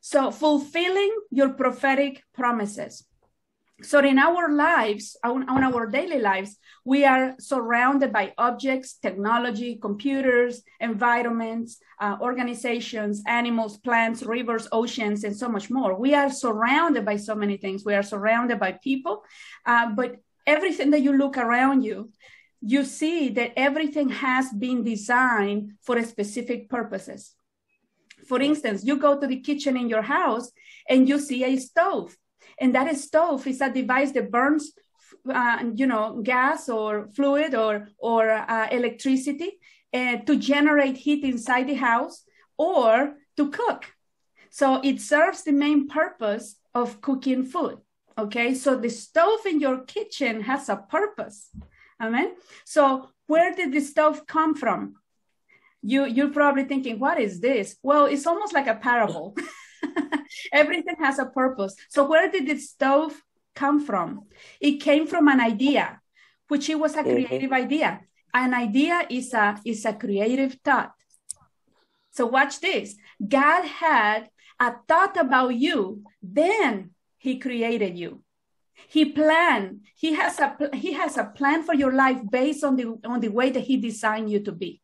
So fulfilling your prophetic promises. So in our lives, on, on, our daily lives, we are surrounded by objects, technology, computers, environments, uh, organizations, animals, plants, rivers, oceans, and so much more. We are surrounded by so many things. We are surrounded by people, uh, but everything that you look around you, you see that everything has been designed for specific purposes. For instance, you go to the kitchen in your house and you see a stove. And that stove is a device that burns uh, you know gas or fluid or or uh, electricity uh, to generate heat inside the house or to cook. So it serves the main purpose of cooking food okay? So the stove in your kitchen has a purpose amen? So where did the stove come from you you're probably thinking what is this well it's almost like a parable Everything has a purpose. So where did the stove come from? It came from an idea, which it was a mm-hmm. creative mm-hmm. idea. An idea is a is a creative thought. So watch this. God had a thought about you, then he created you. He planned. He has a he has a plan for your life based on the on the way that he designed you to be.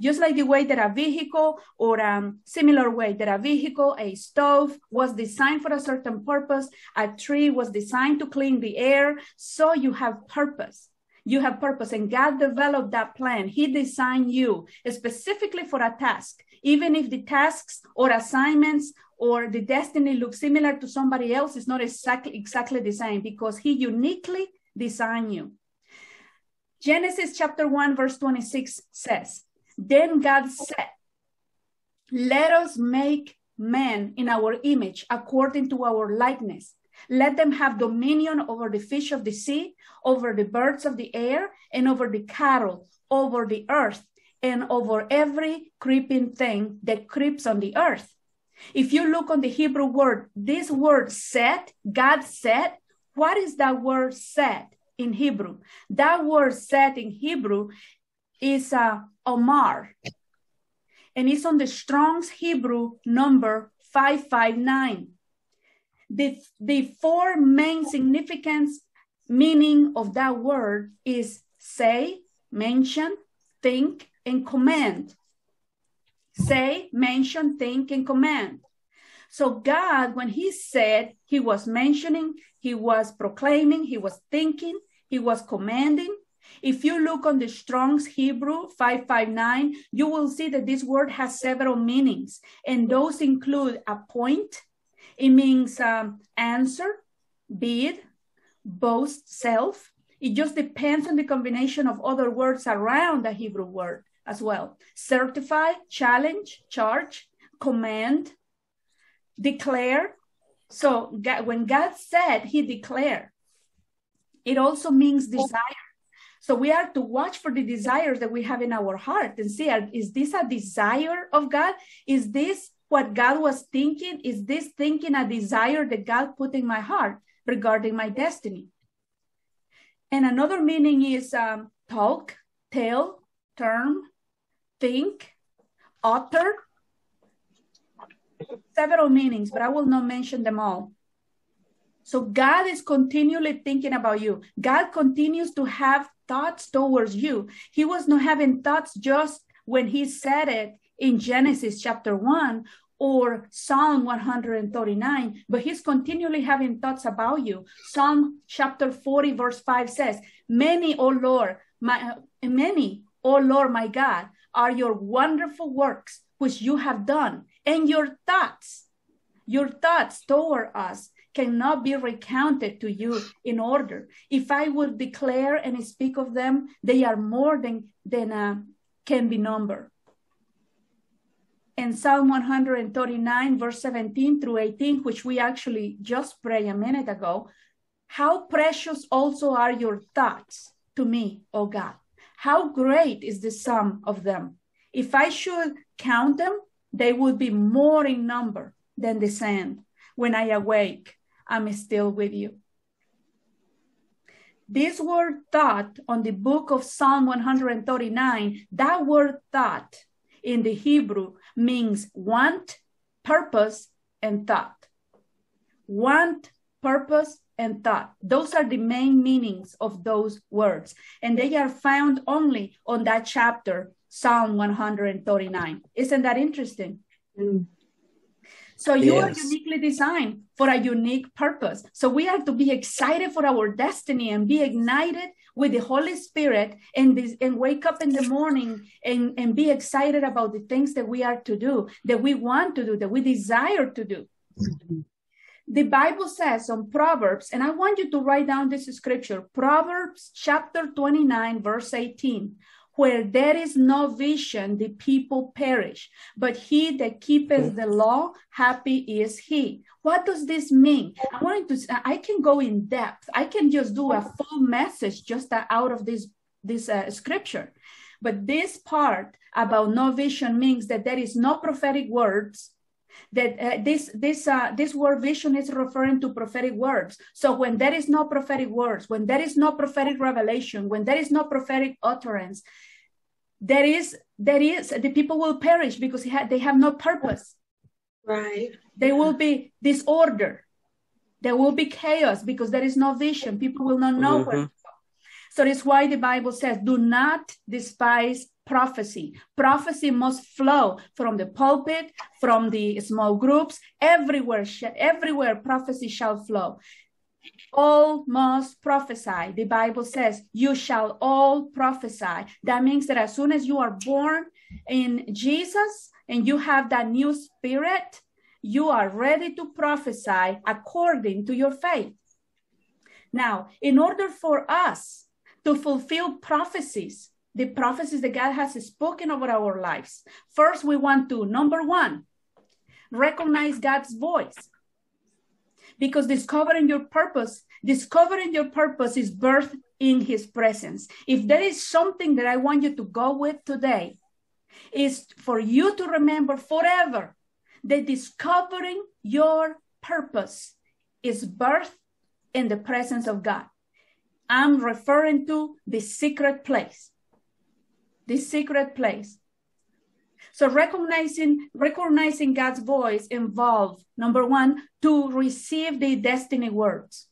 Just like the way that a vehicle or a similar way that a vehicle, a stove was designed for a certain purpose, a tree was designed to clean the air. So you have purpose. You have purpose and God developed that plan. He designed you specifically for a task, even if the tasks or assignments or the destiny look similar to somebody else, it's not exactly, exactly the same because he uniquely designed you. Genesis chapter 1 verse 26 says, then God said, Let us make men in our image according to our likeness. Let them have dominion over the fish of the sea, over the birds of the air, and over the cattle, over the earth, and over every creeping thing that creeps on the earth. If you look on the Hebrew word, this word said, God said, what is that word said in Hebrew? That word said in Hebrew is uh, amar, and it's on the Strong's Hebrew number 559. The, the four main significance meaning of that word is say, mention, think, and command. Say, mention, think, and command. So God, when he said, he was mentioning, he was proclaiming, he was thinking, he was commanding, if you look on the Strong's Hebrew 559, you will see that this word has several meanings, and those include a point, it means um, answer, bid, boast, self. It just depends on the combination of other words around the Hebrew word as well. Certify, challenge, charge, command, declare. So God, when God said, He declared. It also means desire. So we are to watch for the desires that we have in our heart and see is this a desire of God? Is this what God was thinking? Is this thinking a desire that God put in my heart regarding my destiny? And another meaning is um, talk, tell, term, think, author. Several meanings, but I will not mention them all. So God is continually thinking about you. God continues to have thoughts towards you. He was not having thoughts just when he said it in Genesis chapter 1 or Psalm 139, but he's continually having thoughts about you. Psalm chapter 40, verse 5 says, Many, O Lord, my many, O Lord my God, are your wonderful works which you have done, and your thoughts, your thoughts toward us cannot be recounted to you in order. If I would declare and speak of them, they are more than, than uh, can be numbered. In Psalm 139, verse 17 through 18, which we actually just prayed a minute ago, how precious also are your thoughts to me, O God. How great is the sum of them. If I should count them, they would be more in number than the sand when I awake. I'm still with you. This word thought on the book of Psalm 139, that word thought in the Hebrew means want, purpose, and thought. Want, purpose, and thought. Those are the main meanings of those words. And they are found only on that chapter, Psalm 139. Isn't that interesting? Mm. So you yes. are uniquely designed for a unique purpose. So we are to be excited for our destiny and be ignited with the Holy Spirit and this, and wake up in the morning and, and be excited about the things that we are to do, that we want to do, that we desire to do. Mm-hmm. The Bible says on Proverbs, and I want you to write down this scripture Proverbs chapter 29, verse 18. Where there is no vision, the people perish, but he that keepeth the law, happy is he. What does this mean? I wanted to, I can go in depth. I can just do a full message just out of this, this uh, scripture. But this part about no vision means that there is no prophetic words that uh, this this uh, this word vision is referring to prophetic words. So when there is no prophetic words when there is no prophetic revelation when there is no prophetic utterance there is there is the people will perish because they have no purpose. Right. They will be disorder there will be chaos because there is no vision. People will not know mm-hmm. where to go. So it's why the bible says do not despise prophecy. Prophecy must flow from the pulpit, from the small groups, everywhere, everywhere prophecy shall flow. All must prophesy. The Bible says, You shall all prophesy. That means that as soon as you are born in Jesus and you have that new spirit, you are ready to prophesy according to your faith. Now, in order for us to fulfill prophecies, the prophecies that God has spoken over our lives. First, we want to, number one, recognize God's voice. Because discovering your purpose, discovering your purpose is birth in his presence. If there is something that I want you to go with today, is for you to remember forever that discovering your purpose is birth in the presence of God. I'm referring to the secret place this secret place. So recognizing recognizing God's voice involves number one to receive the destiny words.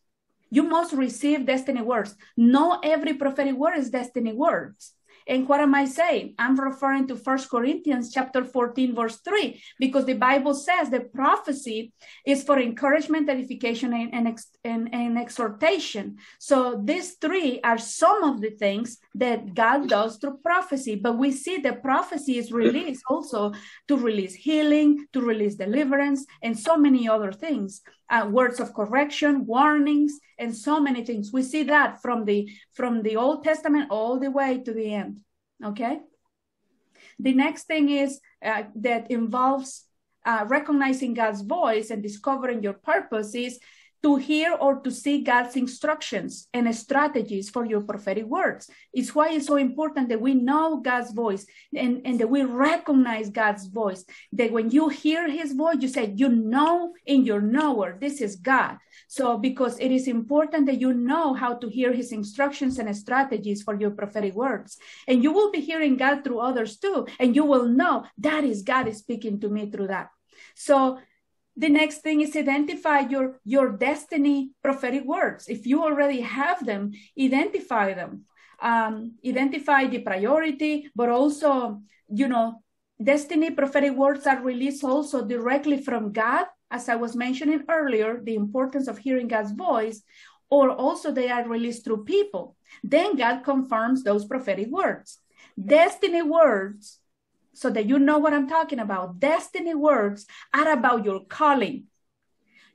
You must receive destiny words. Not every prophetic word is destiny words. And what am I saying? I'm referring to First Corinthians chapter 14, verse 3, because the Bible says the prophecy is for encouragement, edification, and, and, and, and exhortation. So these three are some of the things that God does through prophecy. But we see the prophecy is released also to release healing, to release deliverance, and so many other things uh, words of correction, warnings, and so many things. We see that from the from the Old Testament all the way to the end. Okay. The next thing is uh, that involves uh, recognizing God's voice and discovering your purpose is to hear or to see God's instructions and strategies for your prophetic words. It's why it's so important that we know God's voice and, and that we recognize God's voice. That when you hear his voice, you say, you know in your knower, this is God. So because it is important that you know how to hear his instructions and strategies for your prophetic words. And you will be hearing God through others too. And you will know that is God is speaking to me through that. So the next thing is identify your your destiny prophetic words. If you already have them identify them. Um, identify the priority but also you know destiny prophetic words are released also directly from god as i was mentioning earlier the importance of hearing god's voice or also they are released through people. Then god confirms those prophetic words. Destiny words so that you know what I'm talking about. Destiny words are about your calling,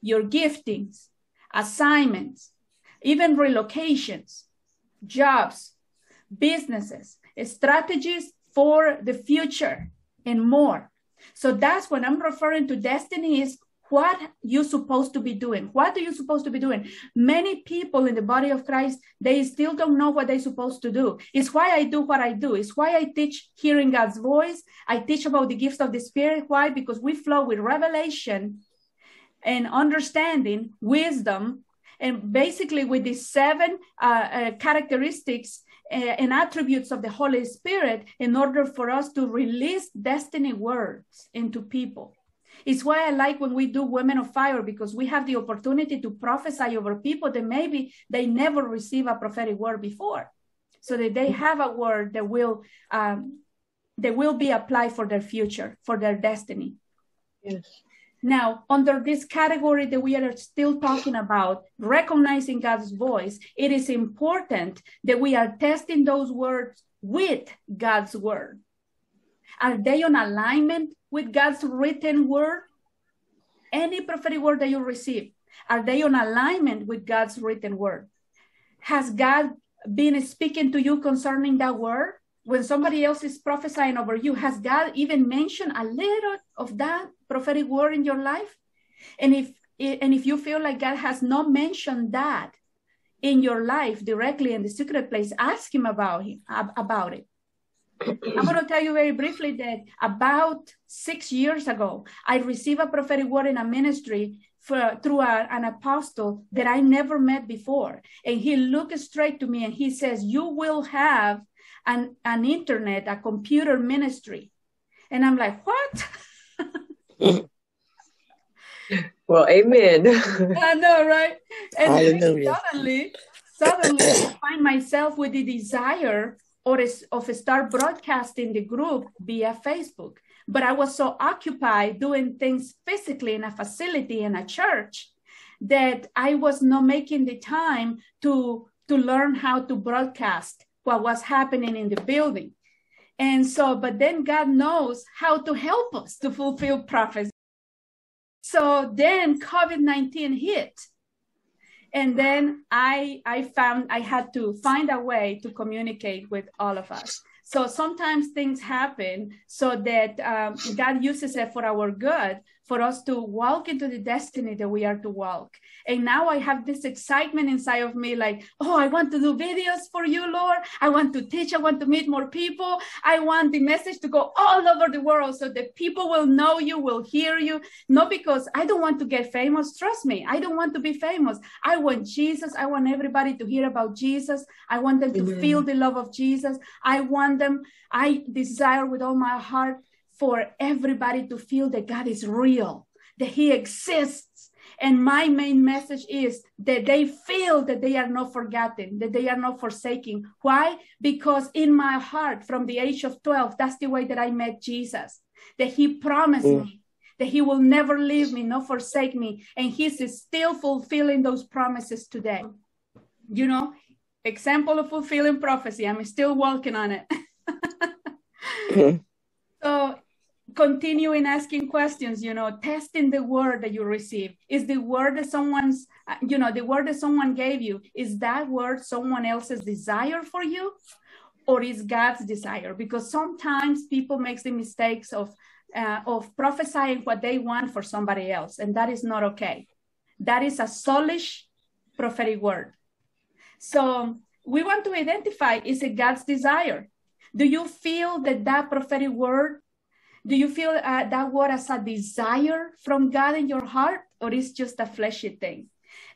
your giftings, assignments, even relocations, jobs, businesses, strategies for the future, and more. So that's what I'm referring to destiny is what you supposed to be doing? What are you supposed to be doing? Many people in the body of christ they still don't know what they're supposed to do. It's why i do what i do. It's why i teach hearing god's voice. I teach about the gifts of the spirit. Why? Because we flow with revelation and understanding wisdom and basically with these seven uh, uh, characteristics uh, and attributes of the holy spirit in order for us to release destiny words into people It's why I like when we do Women of Fire because we have the opportunity to prophesy over people that maybe they never receive a prophetic word before, so that they have a word that will um, that will be applied for their future, for their destiny. Yes. Now, under this category that we are still talking about, recognizing God's voice, it is important that we are testing those words with God's word. Are they on alignment with God's written word? Any prophetic word that you receive, are they on alignment with God's written word? Has God been speaking to you concerning that word? When somebody else is prophesying over you, has God even mentioned a little of that prophetic word in your life? And if and if you feel like God has not mentioned that in your life directly in the secret place, ask him about him about it. I'm going to tell you very briefly that about six years ago, I received a prophetic word in a ministry for, through a, an apostle that I never met before. And he looked straight to me and he says, You will have an, an internet, a computer ministry. And I'm like, What? well, amen. I know, right? And Hallelujah. suddenly, suddenly I find myself with the desire or of start broadcasting the group via Facebook. But I was so occupied doing things physically in a facility in a church that I was not making the time to to learn how to broadcast what was happening in the building. And so, but then God knows how to help us to fulfill prophecy. So then COVID 19 hit and then i i found i had to find a way to communicate with all of us. So sometimes things happen so that um, god uses it for our good for us to walk into the destiny that we are to walk. And now I have this excitement inside of me like, oh, I want to do videos for you, Lord. I want to teach. I want to meet more people. I want the message to go all over the world so that people will know you, will hear you. Not because I don't want to get famous. Trust me, I don't want to be famous. I want Jesus. I want everybody to hear about Jesus. I want them to Amen. feel the love of Jesus. I want them, I desire with all my heart for everybody to feel that God is real, that He exists. And my main message is that they feel that they are not forgotten, that they are not forsaken. Why? Because in my heart, from the age of 12, that's the way that I met Jesus, that He promised mm. me that He will never leave me, nor forsake me. And He's still fulfilling those promises today. You know, example of fulfilling prophecy. I'm still working on it. mm. So continuing asking questions you know testing the word that you receive. Is the word that someone's you know the word that someone gave you is that word someone else's desire for you? Or is god's desire? Because sometimes people make the mistakes of uh, of prophesying what they want for somebody else and that is not okay. That is a soulish prophetic word. So we want to identify is it god's desire? Do you feel that that prophetic word do you feel uh, that word as a desire from God in your heart, or is just a fleshy thing?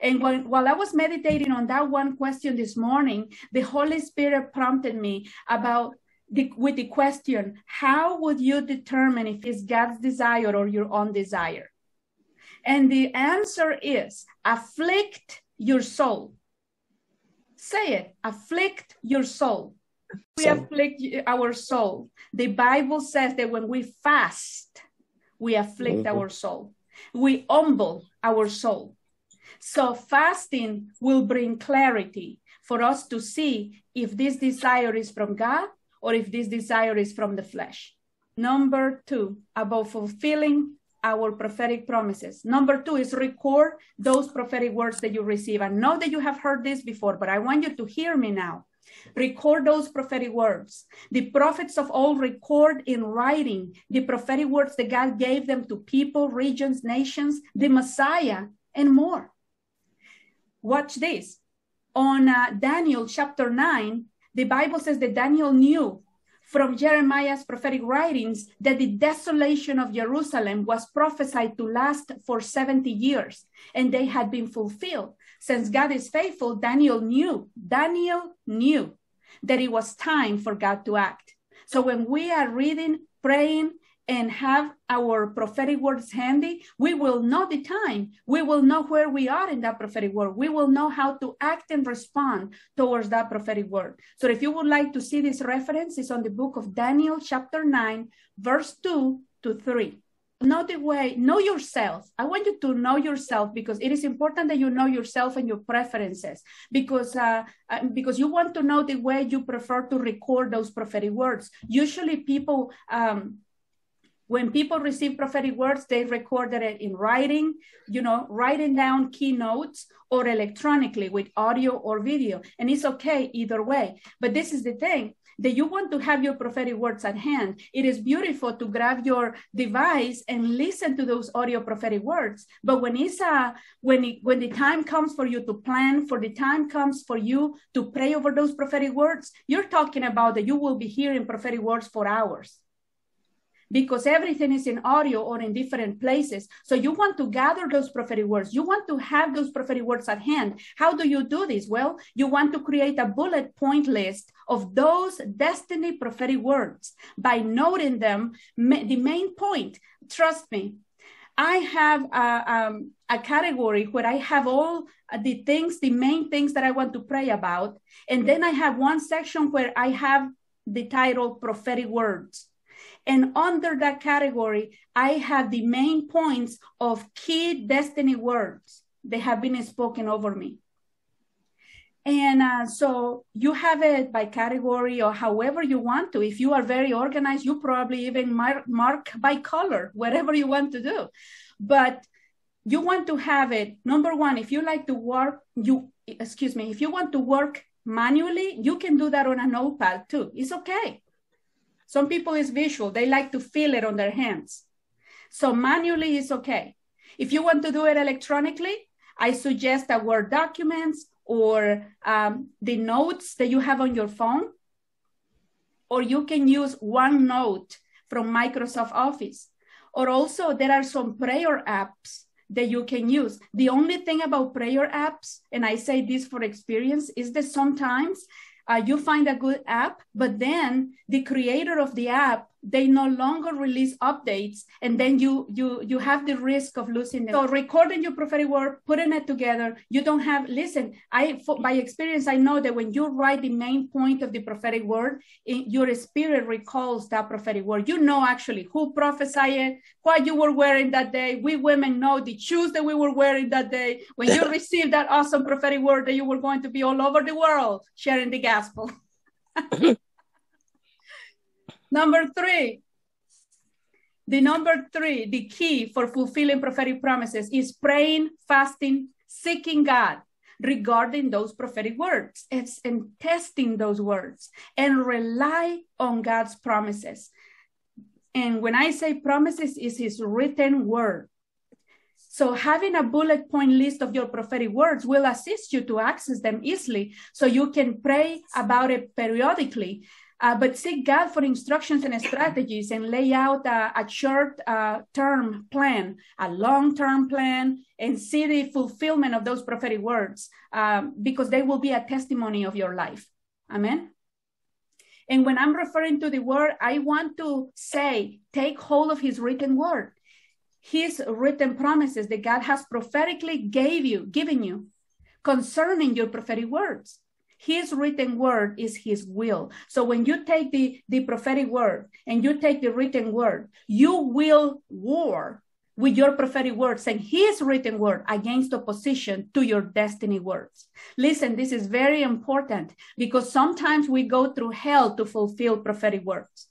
And when, while I was meditating on that one question this morning, the Holy Spirit prompted me about the, with the question, how would you determine if it's God's desire or your own desire? And the answer is afflict your soul. Say it, afflict your soul we afflict our soul. The Bible says that when we fast, we afflict mm-hmm. our soul. We humble our soul. So fasting will bring clarity for us to see if this desire is from God or if this desire is from the flesh. Number two, about fulfilling our prophetic promises. Number two is record those prophetic words that you receive. I know that you have heard this before, but I want you to hear me now. Record those prophetic words. The prophets of old record in writing the prophetic words that God gave them to people, regions, nations, the Messiah, and more. Watch this. On uh, Daniel chapter 9, the Bible says that Daniel knew from Jeremiah's prophetic writings that the desolation of Jerusalem was prophesied to last for 70 years, and they had been fulfilled. Since God is faithful, Daniel knew, Daniel knew that it was time for God to act. So when we are reading, praying, and have our prophetic words handy, we will know the time. We will know where we are in that prophetic word. We will know how to act and respond towards that prophetic word. So if you would like to see this reference, it's on the book of Daniel, chapter 9, verse 2 to 3 know the way know yourself i want you to know yourself because it is important that you know yourself and your preferences because uh, uh, because you want to know the way you prefer to record those prophetic words usually people um, when people receive prophetic words they record it in writing you know writing down keynotes or electronically with audio or video. And it's okay either way. But this is the thing that you want to have your prophetic words at hand, it is beautiful to grab your device and listen to those audio prophetic words. But when it's a when it, when the time comes for you to plan, for the time comes for you to pray over those prophetic words, you're talking about that you will be hearing prophetic words for hours because everything is in audio or in different places. So you want to gather those prophetic words. You want to have those prophetic words at hand. How do you do this? Well, you want to create a bullet point list of those destiny prophetic words by noting them, the main point. Trust me, I have a, um, a, category where I have all the things, the main things that I want to pray about. And then I have one section where I have the title prophetic words. And under that category, I have the main points of key destiny words that have been spoken over me. And uh, so you have it by category or however you want to. If you are very organized, you probably even mark, mark by color, whatever you want to do. But you want to have it, number one, if you like to work, you, excuse me, if you want to work manually, you can do that on a notepad too. It's okay. Some people is visual. They like to feel it on their hands. So manually is okay. If you want to do it electronically, I suggest that Word documents or um, the notes that you have on your phone, or you can use OneNote from Microsoft Office. Or also, there are some prayer apps that you can use. The only thing about prayer apps, and I say this for experience, is that sometimes uh, you find a good app, but then the creator of the app they no longer release updates and then you you you have the risk of losing them. So recording your prophetic word putting it together you don't have listen i for, by experience i know that when you write the main point of the prophetic word in, your spirit recalls that prophetic word. You know actually who prophesied what you were wearing that day. We women know the shoes that we were wearing that day. When you received that awesome prophetic word that you were going to be all over the world sharing the gospel Number three, the number three, the key for fulfilling prophetic promises is praying, fasting, seeking God regarding those prophetic words it's, and testing those words and rely on God's promises. And when I say promises, is his written word. So having a bullet point list of your prophetic words will assist you to access them easily so you can pray about it periodically uh, but seek God for instructions and strategies and lay out a, a short uh, term plan, a long term plan, and see the fulfillment of those prophetic words um, because they will be a testimony of your life. Amen. And when I'm referring to the word, I want to say, take hold of his written word, his written promises that God has prophetically gave you, given you concerning your prophetic words his written word is his will. So when you take the, the prophetic word and you take the written word, you will war with your prophetic words and his written word against opposition to your destiny words. Listen, this is very important because sometimes we go through hell to fulfill prophetic words.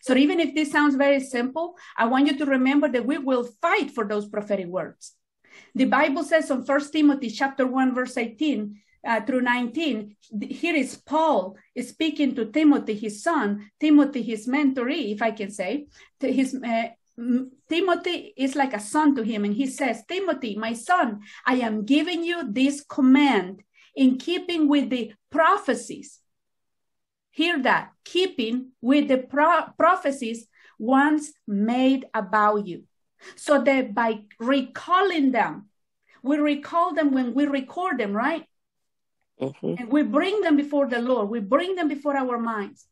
So even if this sounds very simple, I want you to remember that we will fight for those prophetic words. The Bible says on First Timothy chapter 1 verse 18 uh, through 19, here is Paul speaking to Timothy, his son, Timothy, his mentoree, if I can say. His, uh, Timothy is like a son to him, and he says, Timothy, my son, I am giving you this command in keeping with the prophecies. Hear that, keeping with the pro- prophecies once made about you. So that by recalling them, we recall them when we record them, right? Mm-hmm. And we bring them before the Lord. We bring them before our minds.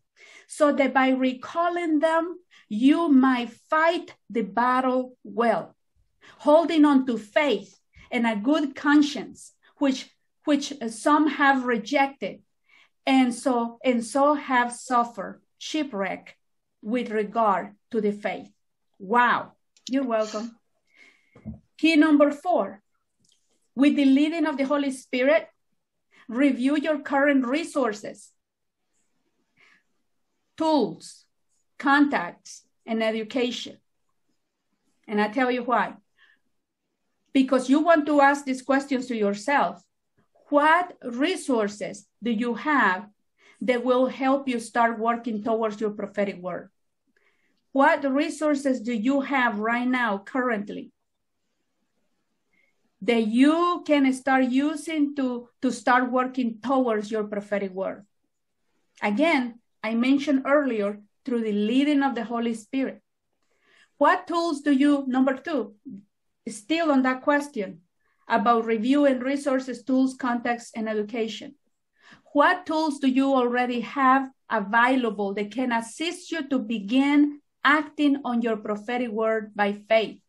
so that by recalling them, you might fight the battle well, holding on to faith and a good conscience, which which some have rejected, and so and so have suffered shipwreck with regard to the faith. Wow, you're welcome. Key number four, with the leading of the Holy Spirit, review your current resources, tools, contacts, and education. And I tell you why. Because you want to ask these questions to yourself. What resources do you have that will help you start working towards your prophetic word? What resources do you have right now, currently, that you can start using to, to start working towards your prophetic word? Again, I mentioned earlier through the leading of the Holy Spirit. What tools do you, number two, still on that question about reviewing resources, tools, contexts, and education. What tools do you already have available that can assist you to begin acting on your prophetic word by faith?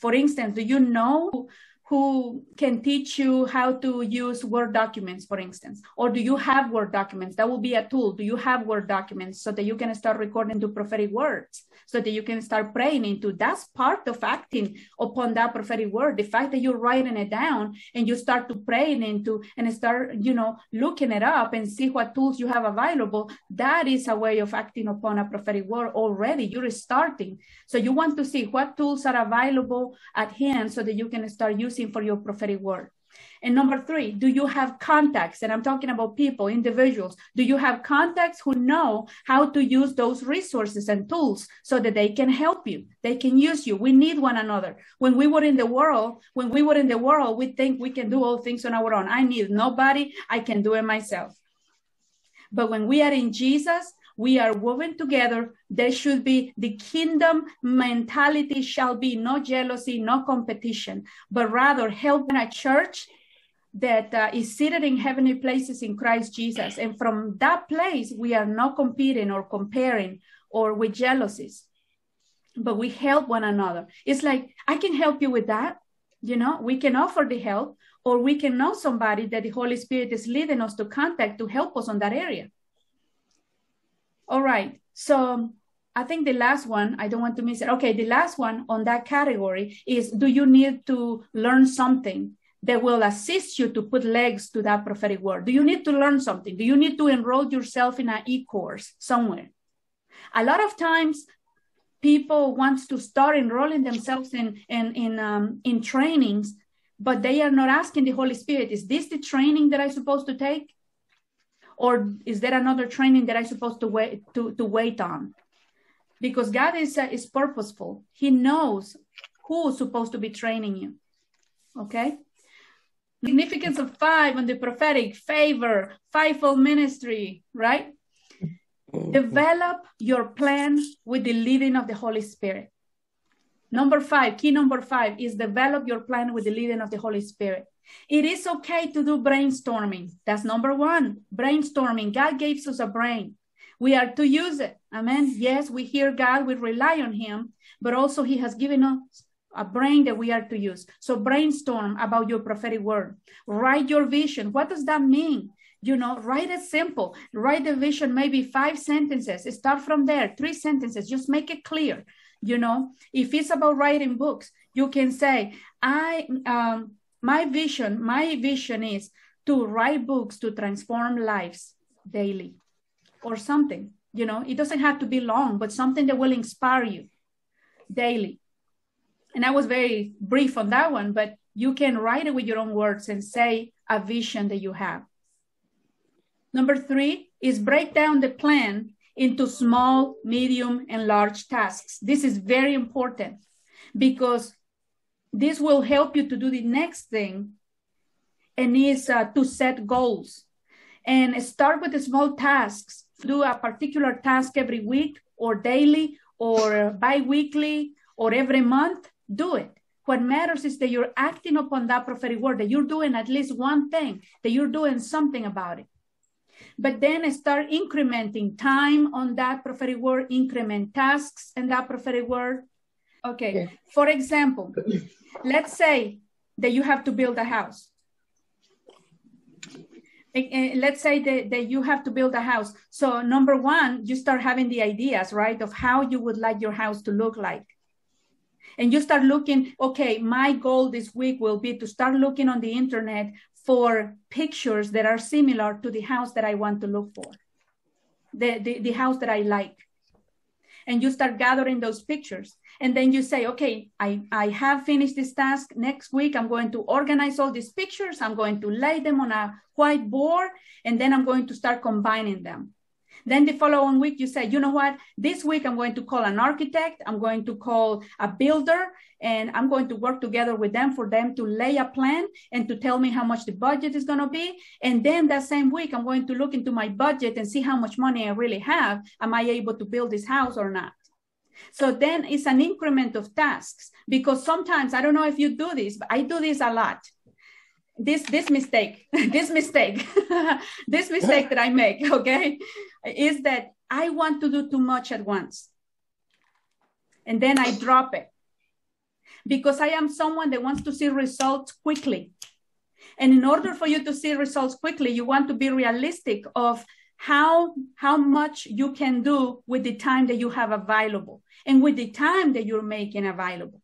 For instance, do you know who can teach you how to use Word documents, for instance? Or do you have Word documents? That will be a tool. Do you have Word documents so that you can start recording to prophetic words, so that you can start praying into? That's part of acting upon that prophetic word. The fact that you're writing it down and you start to pray into and start, you know, looking it up and see what tools you have available. That is a way of acting upon a prophetic word already. You're starting. So you want to see what tools are available at hand so that you can start using using for your prophetic word. And number three, do you have contacts? And I'm talking about people, individuals. Do you have contacts who know how to use those resources and tools so that they can help you? They can use you. We need one another. When we were in the world, when we were in the world, we think we can do all things on our own. I need nobody. I can do it myself. But when we are in Jesus, we are woven together. There should be the kingdom mentality shall be no jealousy, no competition, but rather helping a church that uh, is seated in heavenly places in Christ Jesus. And from that place, we are not competing or comparing or with jealousies, but we help one another. It's like, I can help you with that. You know, we can offer the help, or we can know somebody that the Holy Spirit is leading us to contact to help us on that area. All right. So I think the last one, I don't want to miss it. Okay, the last one on that category is do you need to learn something that will assist you to put legs to that prophetic word? Do you need to learn something? Do you need to enroll yourself in an e-course somewhere? A lot of times people want to start enrolling themselves in in in um, in trainings, but they are not asking the Holy Spirit, is this the training that I'm supposed to take? Or is there another training that I'm supposed to wait to, to wait on? Because God is uh, is purposeful. He knows who's supposed to be training you. Okay. Significance of five on the prophetic favor, fivefold ministry, right? Develop your plan with the leading of the Holy Spirit. Number five, key number five is develop your plan with the leading of the Holy Spirit. It is okay to do brainstorming. That's number one. Brainstorming. God gave us a brain. We are to use it. Amen. Yes, we hear God, we rely on Him, but also He has given us a brain that we are to use. So brainstorm about your prophetic word. Write your vision. What does that mean? You know, write it simple. Write the vision, maybe five sentences. Start from there, three sentences. Just make it clear. You know, if it's about writing books, you can say, I um my vision, my vision is to write books to transform lives daily or something. You know, it doesn't have to be long, but something that will inspire you daily. And I was very brief on that one, but you can write it with your own words and say a vision that you have. Number three is break down the plan into small, medium, and large tasks. This is very important because this will help you to do the next thing and is uh, to set goals. And start with small tasks. Do a particular task every week or daily or bi-weekly or every month. Do it. What matters is that you're acting upon that prophetic word that you're doing at least one thing that you're doing something about it. But then start incrementing time on that prophetic word, increment tasks and that prophetic word. Okay. Okay. For example, let's say that you have to build a house. Eh, eh, Let's say that, that you have to build a house. So, number one, you start having the ideas, right, of how you would like your house to look like. And you start looking, okay, my goal this week will be to start looking on the internet for pictures that are similar to the house that I want to look for, the, the, the house that I like and you start gathering those pictures. And then you say okay I, I have finished this task. Next week i'm going to organize all these pictures. I'm going to lay them on a whiteboard and then i'm going to start combining them then the following week you say you know what? This week i'm going to call an architect. I'm going to call a builder and i'm going to work together with them for them to lay a plan and to tell me how much the budget is going to be. And then that same week i'm going to look into my budget and see how much money i really have. Am i able to build this house or not? So then it's an increment of tasks because sometimes I don't know if you do this, but I do this a lot. This this mistake, this mistake, this mistake that I make, okay, is that I want to do too much at once. And then I drop it. Because I am someone that wants to see results quickly. And in order for you to see results quickly, you want to be realistic of how how much you can do with the time that you have available and with the time that you're making available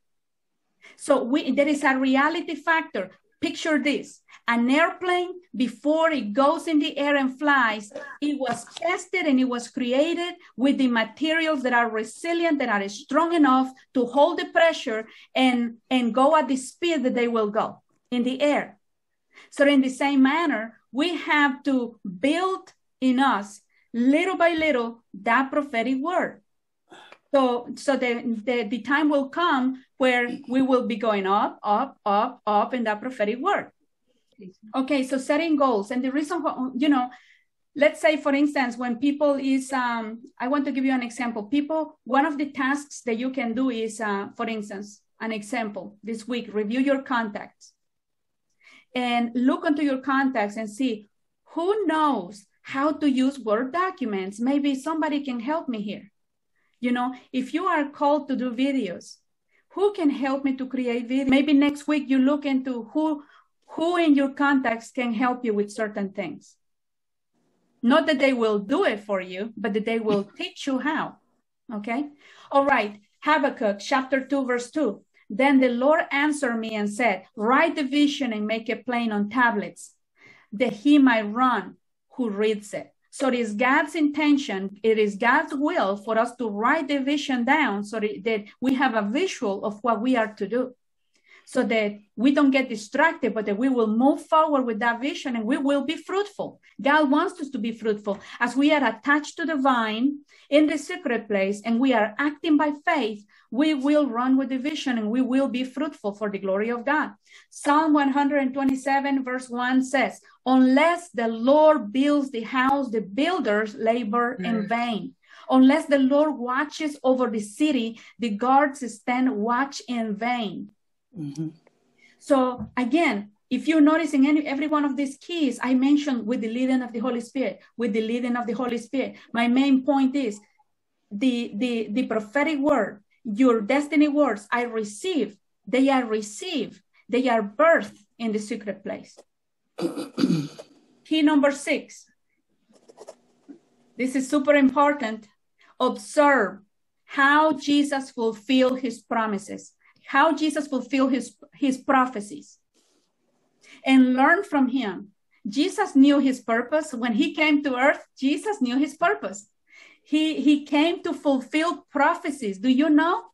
so we, there is a reality factor picture this an airplane before it goes in the air and flies it was tested and it was created with the materials that are resilient that are strong enough to hold the pressure and and go at the speed that they will go in the air. So in the same manner we have to build in us little by little that prophetic word so so the, the the time will come where we will be going up up up up in that prophetic word. Okay so setting goals. And the reason why you know let's say for instance when people is um, i want to give you an example. People one of the tasks that you can do is uh, for instance an example. This week review your contacts. And look into your contacts and see who knows how to use Word documents. Maybe somebody can help me here. You know, if you are called to do videos, who can help me to create videos? Maybe next week you look into who who in your contacts can help you with certain things. Not that they will do it for you, but that they will teach you how. Okay? All right. Habakkuk chapter 2, verse 2. Then the Lord answered me and said, Write the vision and make it plain on tablets, that he might run who reads it. So it is God's intention, it is God's will for us to write the vision down so that we have a visual of what we are to do. So that we don't get distracted, but that we will move forward with that vision and we will be fruitful. God wants us to be fruitful as we are attached to the vine in the secret place and we are acting by faith. We will run with the vision and we will be fruitful for the glory of God. Psalm 127, verse 1 says, Unless the Lord builds the house, the builders labor mm. in vain. Unless the Lord watches over the city, the guards stand watch in vain. Mm-hmm. So again, if you're noticing any every one of these keys I mentioned with the leading of the Holy Spirit, with the leading of the Holy Spirit, my main point is the the the prophetic word, your destiny words I receive, they are received, they are birthed in the secret place. Key number six. This is super important. Observe how Jesus fulfilled his promises, how Jesus fulfilled his, his prophecies, and learn from him. Jesus knew his purpose. When he came to earth, Jesus knew his purpose. He, he came to fulfill prophecies. Do you know?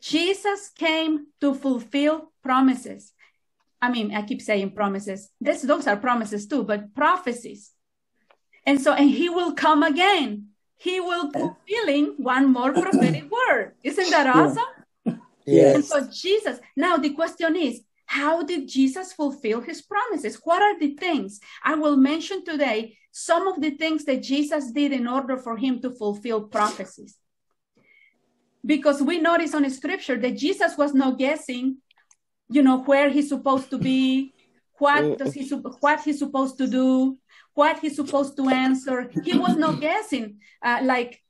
Jesus came to fulfill promises. I mean, I keep saying promises. This, those are promises too, but prophecies. And so, and he will come again. He will fulfilling one more prophetic word. Isn't that awesome? Yes. And so Jesus, now the question is, how did Jesus fulfill his promises? What are the things? I will mention today some of the things that Jesus did in order for him to fulfill prophecies. Because we notice on scripture that Jesus was not guessing you know, where he's supposed to be, what does he what he's supposed to do, what he's supposed to answer. He was not guessing uh, like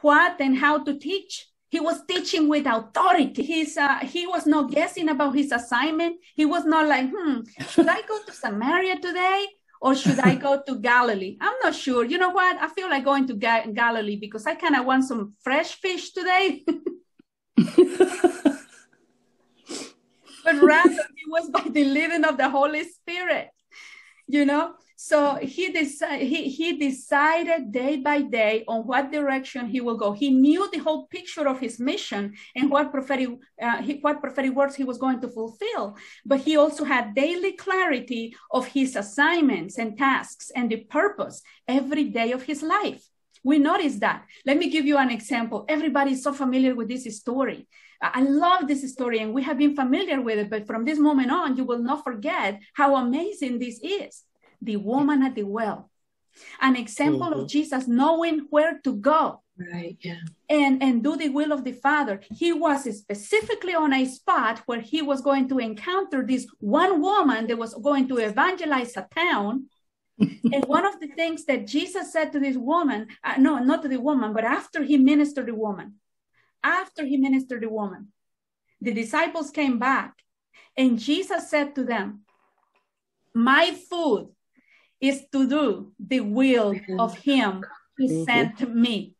what and how to teach. He was teaching with authority. He's uh, he was not guessing about his assignment. He was not like, hmm, should I go to Samaria today? or should I go to Galilee? I'm not sure. You know what? I feel like going to Ga- Galilee because I kind of want some fresh fish today. but rather, it was by the leading of the Holy Spirit, you know. So he, deci- he, he decided day by day on what direction he will go. He knew the whole picture of his mission and what prophetic, uh, he, what prophetic words he was going to fulfill. But he also had daily clarity of his assignments and tasks and the purpose every day of his life. We notice that. Let me give you an example. Everybody is so familiar with this story. I love this story and we have been familiar with it, but from this moment on, you will not forget how amazing this is the woman at the well, an example mm-hmm. of Jesus knowing where to go. Right, yeah. And, and do the will of the Father. He was specifically on a spot where he was going to encounter this one woman that was going to evangelize a town. and one of the things that Jesus said to this woman, uh, no, not to the woman, but after he ministered the woman, after he ministered the woman, the disciples came back and Jesus said to them, My food is to do the will of him who mm-hmm. sent me.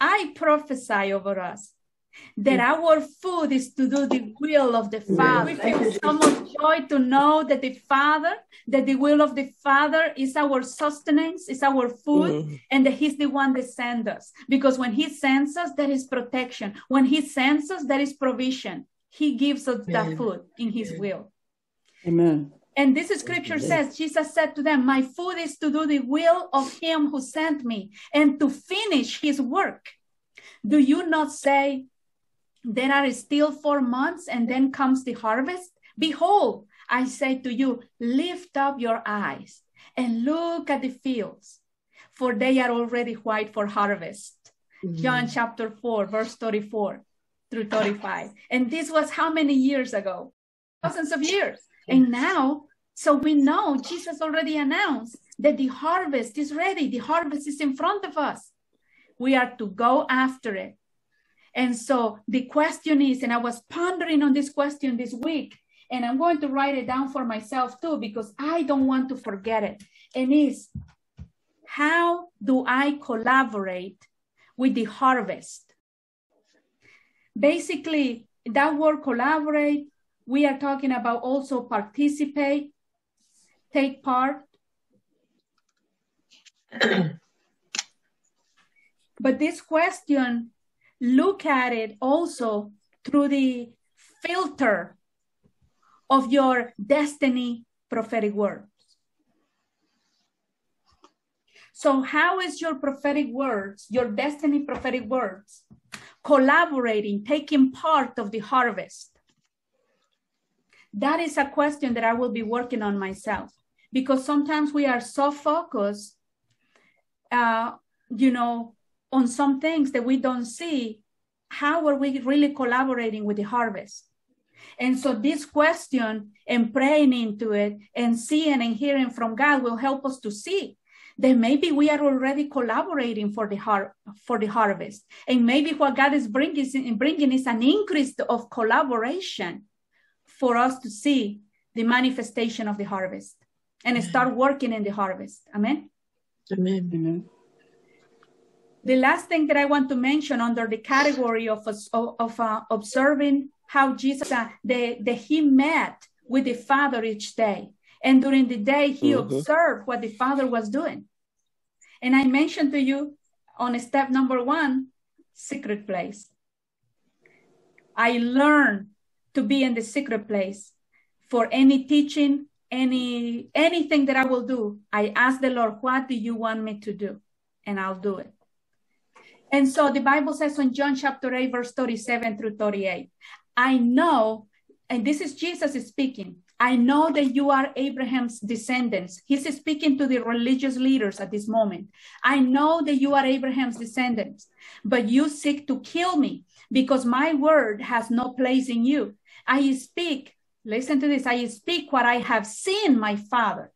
I prophesy over us that our food is to do the will of the Father. We feel so much joy to know that the Father, that the will of the Father is our sustenance, is our food, mm. and that He's the one that sends us. Because when He sends us, there is protection. When He sends us, there is provision. He gives us Amen. that food in His will. Amen. And this scripture says, Jesus said to them, My food is to do the will of him who sent me and to finish his work. Do you not say, There are still four months and then comes the harvest? Behold, I say to you, lift up your eyes and look at the fields, for they are already white for harvest. Mm-hmm. John chapter 4, verse 34 through 35. And this was how many years ago? Thousands of years. And now so we know Jesus already announced that the harvest is ready, the harvest is in front of us. We are to go after it. And so the question is, and I was pondering on this question this week, and I'm going to write it down for myself too, because I don't want to forget it. And is how do I collaborate with the harvest? Basically, that word collaborate, we are talking about also participate take part. but this question, look at it also through the filter of your destiny prophetic words. So, how is your prophetic words, your destiny prophetic words, collaborating, taking part of the harvest? That is a question that I will be working on myself because sometimes we are so focused, uh, you know, on some things that we don't see. How are we really collaborating with the harvest? And so this question and praying into it and seeing and hearing from God will help us to see that maybe we are already collaborating for the har- for the harvest, and maybe what God is bringing is, bringing is an increase of collaboration for us to see the manifestation of the harvest and start working in the harvest. Amen. Amen. Amen. The last thing that I want to mention under the category of, of uh, observing how Jesus, uh, the, the, he met with the Father each day. And during the day, he mm-hmm. observed what the Father was doing. And I mentioned to you on step number one, secret place. I learned to be in the secret place for any teaching, any anything that I will do, I ask the Lord, what do you want me to do? And I'll do it. And so the Bible says in John chapter 8, verse 37 through 38, I know, and this is Jesus speaking, I know that you are Abraham's descendants. He's speaking to the religious leaders at this moment. I know that you are Abraham's descendants, but you seek to kill me because my word has no place in you. I speak listen to this I speak what I have seen my Father.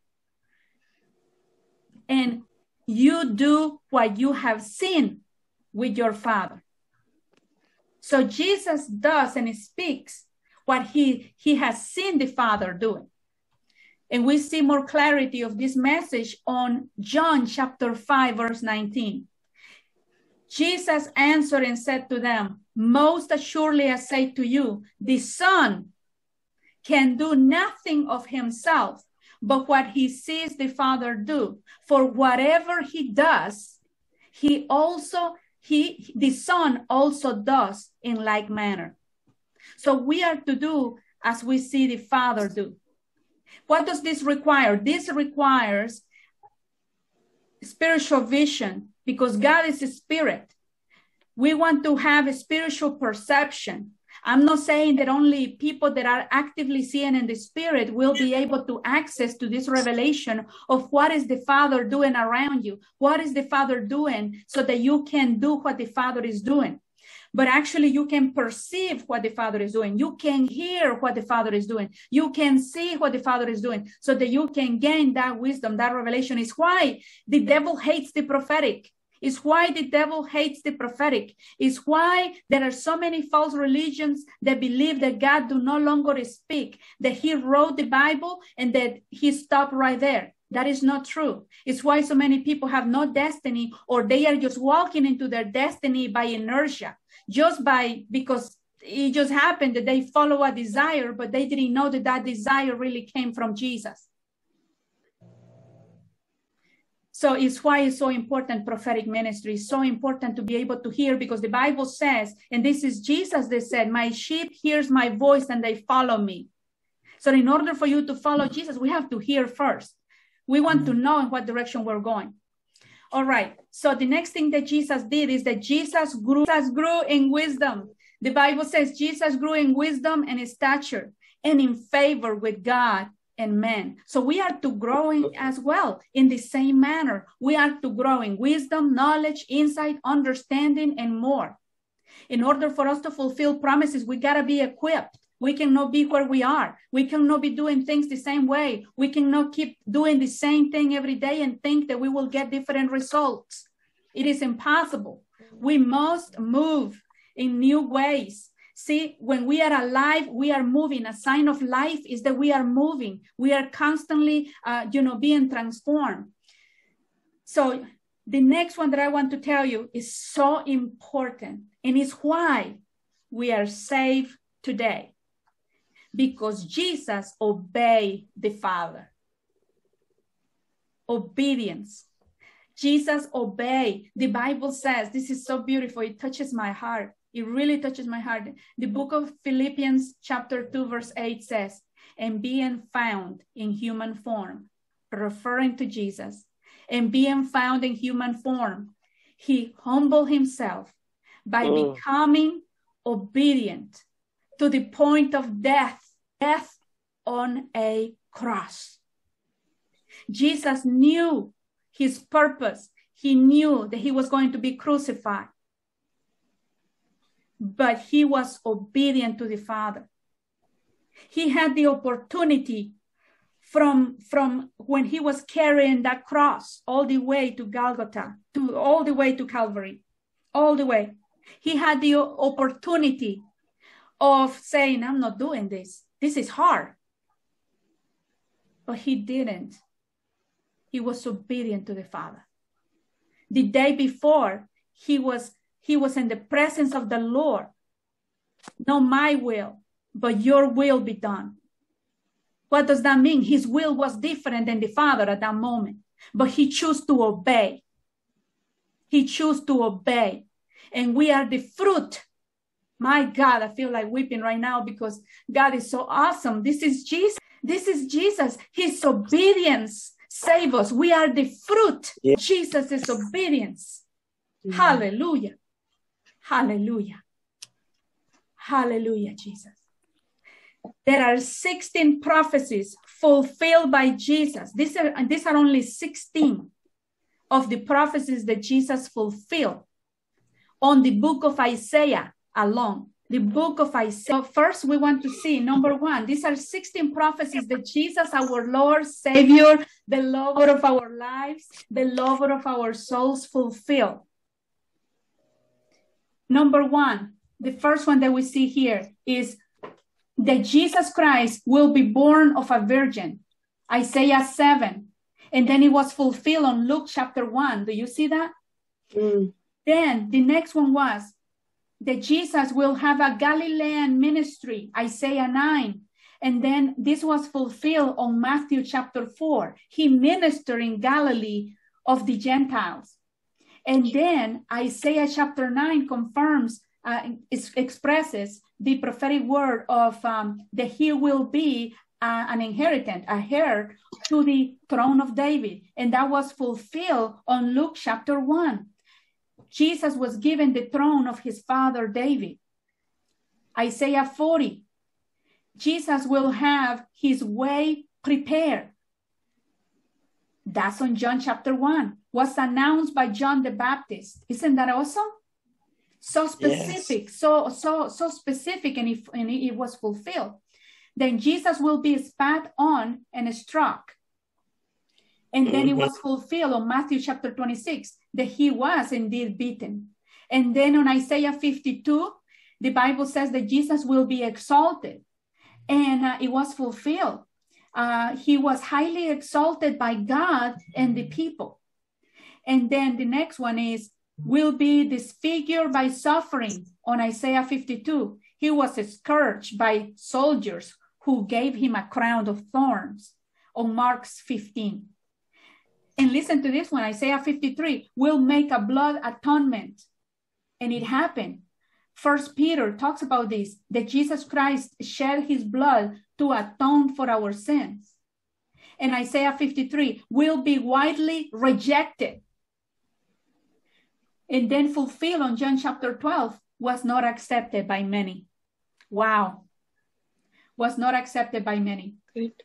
And you do what you have seen with your Father. So Jesus does and speaks what he, he has seen the Father doing. And we see more clarity of this message on John chapter 5, verse 19. Jesus answered and said to them, Most assuredly I say to you, the Son can do nothing of himself, but what he sees the Father do. For whatever he does, he also, he, the Son also does in like manner. So we are to do as we see the Father do. What does this require? This requires spiritual vision because God is a spirit. We want to have a spiritual perception. I'm not saying that only people that are actively seeing in the spirit will be able to access to this revelation of what is the Father doing around you? What is the Father doing so that you can do what the Father is doing? but actually you can perceive what the father is doing you can hear what the father is doing you can see what the father is doing so that you can gain that wisdom that revelation is why the devil hates the prophetic is why the devil hates the prophetic is why there are so many false religions that believe that god do no longer speak that he wrote the bible and that he stopped right there that is not true. It's why so many people have no destiny or they are just walking into their destiny by inertia just by because it just happened that they follow a desire, but they didn't know that that desire really came from Jesus. So it's why it's so important prophetic ministry is so important to be able to hear because the Bible says, and this is Jesus that said, My sheep hears my voice and they follow me. So in order for you to follow Jesus, we have to hear first. We want to mm-hmm. know in what direction we're going. All right. So the next thing that Jesus did is that Jesus grew, Jesus grew in wisdom. The Bible says Jesus grew in wisdom and stature and in favor with God and men. So we are to growing as well in the same manner. We are to grow in wisdom, knowledge, insight, understanding, and more. In order for us to fulfill promises, we got to be equipped. We cannot be where we are. We cannot be doing things the same way. We cannot keep doing the same thing every day and think that we will get different results. It is impossible. We must move in new ways. See, when we are alive, we are moving. A sign of life is that we are moving. We are constantly, uh, you know, being transformed. So the next one that I want to tell you is so important, and it's why we are saved today because Jesus obeyed the Father. Obedience. Jesus obeyed. The Bible says, this is so beautiful. It touches my heart. It really touches my heart. The book of Philippians, chapter 2, verse 8 says, and being found in human form, referring to Jesus, and being found in human form, he humbled himself by oh. becoming obedient to the point of death death on a cross. Jesus knew his purpose. He knew that he was going to be crucified. But he was obedient to the Father. He had the opportunity from, from when he was carrying that cross all the way to Golgotha, to all the way to Calvary, all the way. He had the opportunity of saying, I'm not doing this. This is hard. But he didn't. He was obedient to the Father. The day before, he was he was in the presence of the Lord. Not my will, but your will be done. What does that mean? His will was different than the Father at that moment, but he chose to obey. He chose to obey. And we are the fruit my God, I feel like weeping right now because God is so awesome. This is Jesus. This is Jesus. His obedience save us. We are the fruit. Yeah. Jesus obedience. Yeah. Hallelujah. Hallelujah. Hallelujah, Jesus. There are 16 prophecies fulfilled by Jesus. These are, these are only 16 of the prophecies that Jesus fulfilled on the book of Isaiah alone. the book of Isaiah. So First, we want to see number one, these are 16 prophecies that Jesus, our Lord, Savior, the lover of our lives, the lover of our souls, fulfill. Number one, the first one that we see here is that Jesus Christ will be born of a virgin. Isaiah 7. And then it was fulfilled on Luke chapter 1. Do you see that? Mm. Then the next one was that Jesus will have a Galilean ministry, Isaiah 9. And then this was fulfilled on Matthew chapter 4. He ministered in Galilee of the Gentiles. And then Isaiah chapter 9 confirms, uh, expresses the prophetic word of um, that he will be uh, an inheritant, a heir to the throne of David. And that was fulfilled on Luke chapter 1. Jesus was given the throne of his father David. Isaiah 40. Jesus will have his way prepared. That's on John chapter 1. Was announced by John the Baptist. Isn't that awesome? So specific, yes. so so so specific, and if and it was fulfilled. Then Jesus will be spat on and struck. And then it mm-hmm. was fulfilled on Matthew chapter 26 that he was indeed beaten. And then on Isaiah 52, the Bible says that Jesus will be exalted. And uh, it was fulfilled. Uh, he was highly exalted by God and the people. And then the next one is, will be disfigured by suffering on Isaiah 52. He was scourged by soldiers who gave him a crown of thorns on Mark's 15. And listen to this one Isaiah 53 will make a blood atonement. And it happened. First Peter talks about this that Jesus Christ shed his blood to atone for our sins. And Isaiah 53 will be widely rejected. And then fulfilled on John chapter 12 was not accepted by many. Wow. Was not accepted by many. Great.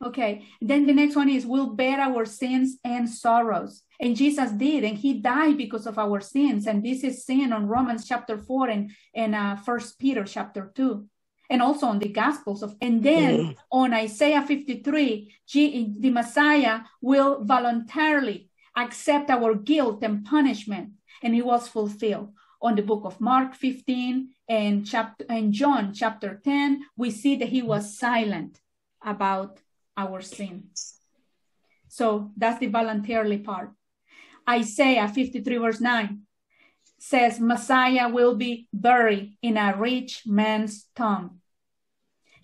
Okay. Then the next one is we'll bear our sins and sorrows. And Jesus did, and he died because of our sins. And this is seen on Romans chapter 4 and, and uh, First Peter chapter 2. And also on the Gospels of, and then mm. on Isaiah 53, G, the Messiah will voluntarily accept our guilt and punishment. And it was fulfilled on the book of Mark 15 and chapter and John chapter 10. We see that he was silent about our sins. So that's the voluntarily part. Isaiah 53, verse 9 says, Messiah will be buried in a rich man's tomb.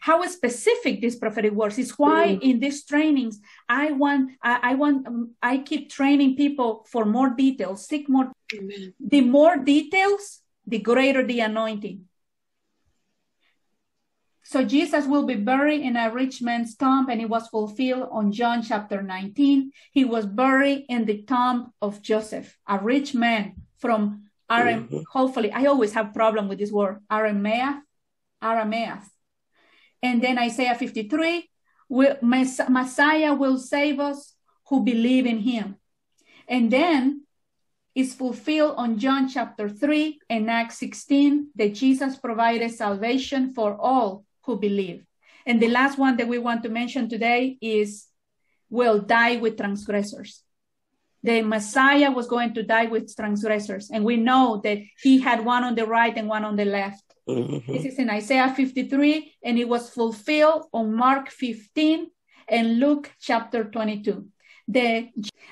How specific this prophetic words is why mm. in these trainings I want I, I want um, I keep training people for more details, seek more. Amen. The more details, the greater the anointing. So Jesus will be buried in a rich man's tomb, and it was fulfilled on John chapter 19. He was buried in the tomb of Joseph, a rich man from Aram. Mm-hmm. Hopefully, I always have problem with this word, Aramea, Arameas. And then Isaiah 53, will, Messiah will save us who believe in him. And then is fulfilled on John chapter 3 and Acts 16 that Jesus provided salvation for all who believe. And the last one that we want to mention today is will die with transgressors. The Messiah was going to die with transgressors. And we know that he had one on the right and one on the left. Mm-hmm. This is in Isaiah 53, and it was fulfilled on Mark 15 and Luke chapter 22. The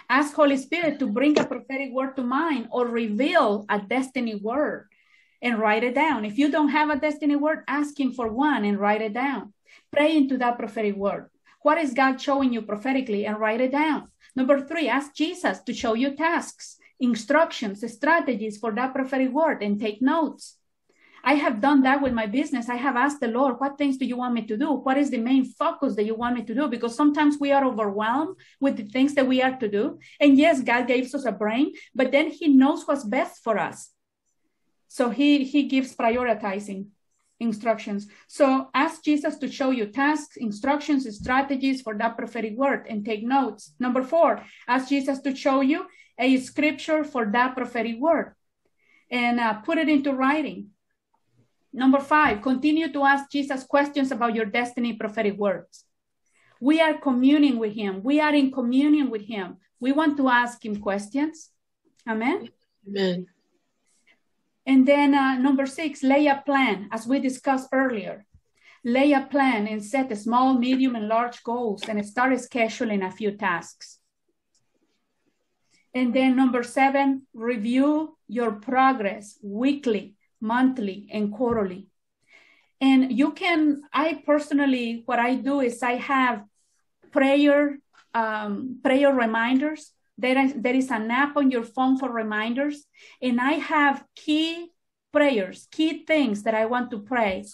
ask Holy Spirit to bring a prophetic word to mind or reveal a destiny word and write it down. If you don't have a destiny word, ask Him for one and write it down. Pray into that prophetic word. What is God showing you prophetically and write it down? Number three, ask Jesus to show you tasks, instructions, strategies for that prophetic word and take notes. I have done that with my business. I have asked the Lord, what things do you want me to do? What is the main focus that you want me to do? Because sometimes we are overwhelmed with the things that we are to do. And yes, God gives us a brain, but then He knows what's best for us. So he, he gives prioritizing instructions. So ask Jesus to show you tasks, instructions, strategies for that prophetic word and take notes. Number four, ask Jesus to show you a scripture for that prophetic word and uh, put it into writing. Number five, continue to ask Jesus questions about your destiny prophetic words. We are communing with him. We are in communion with him. We want to ask him questions. Amen. Amen. And then uh, number six, lay a plan, as we discussed earlier. Lay a plan and set small, medium, and large goals and start scheduling a few tasks. And then number seven, review your progress weekly, monthly, and quarterly. And you can, I personally, what I do is I have prayer, um, prayer reminders. There is, there is an app on your phone for reminders. And I have key prayers, key things that I want to pray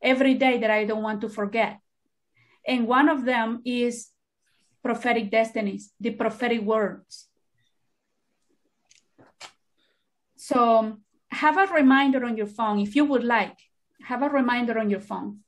every day that I don't want to forget. And one of them is prophetic destinies, the prophetic words. So have a reminder on your phone if you would like. Have a reminder on your phone.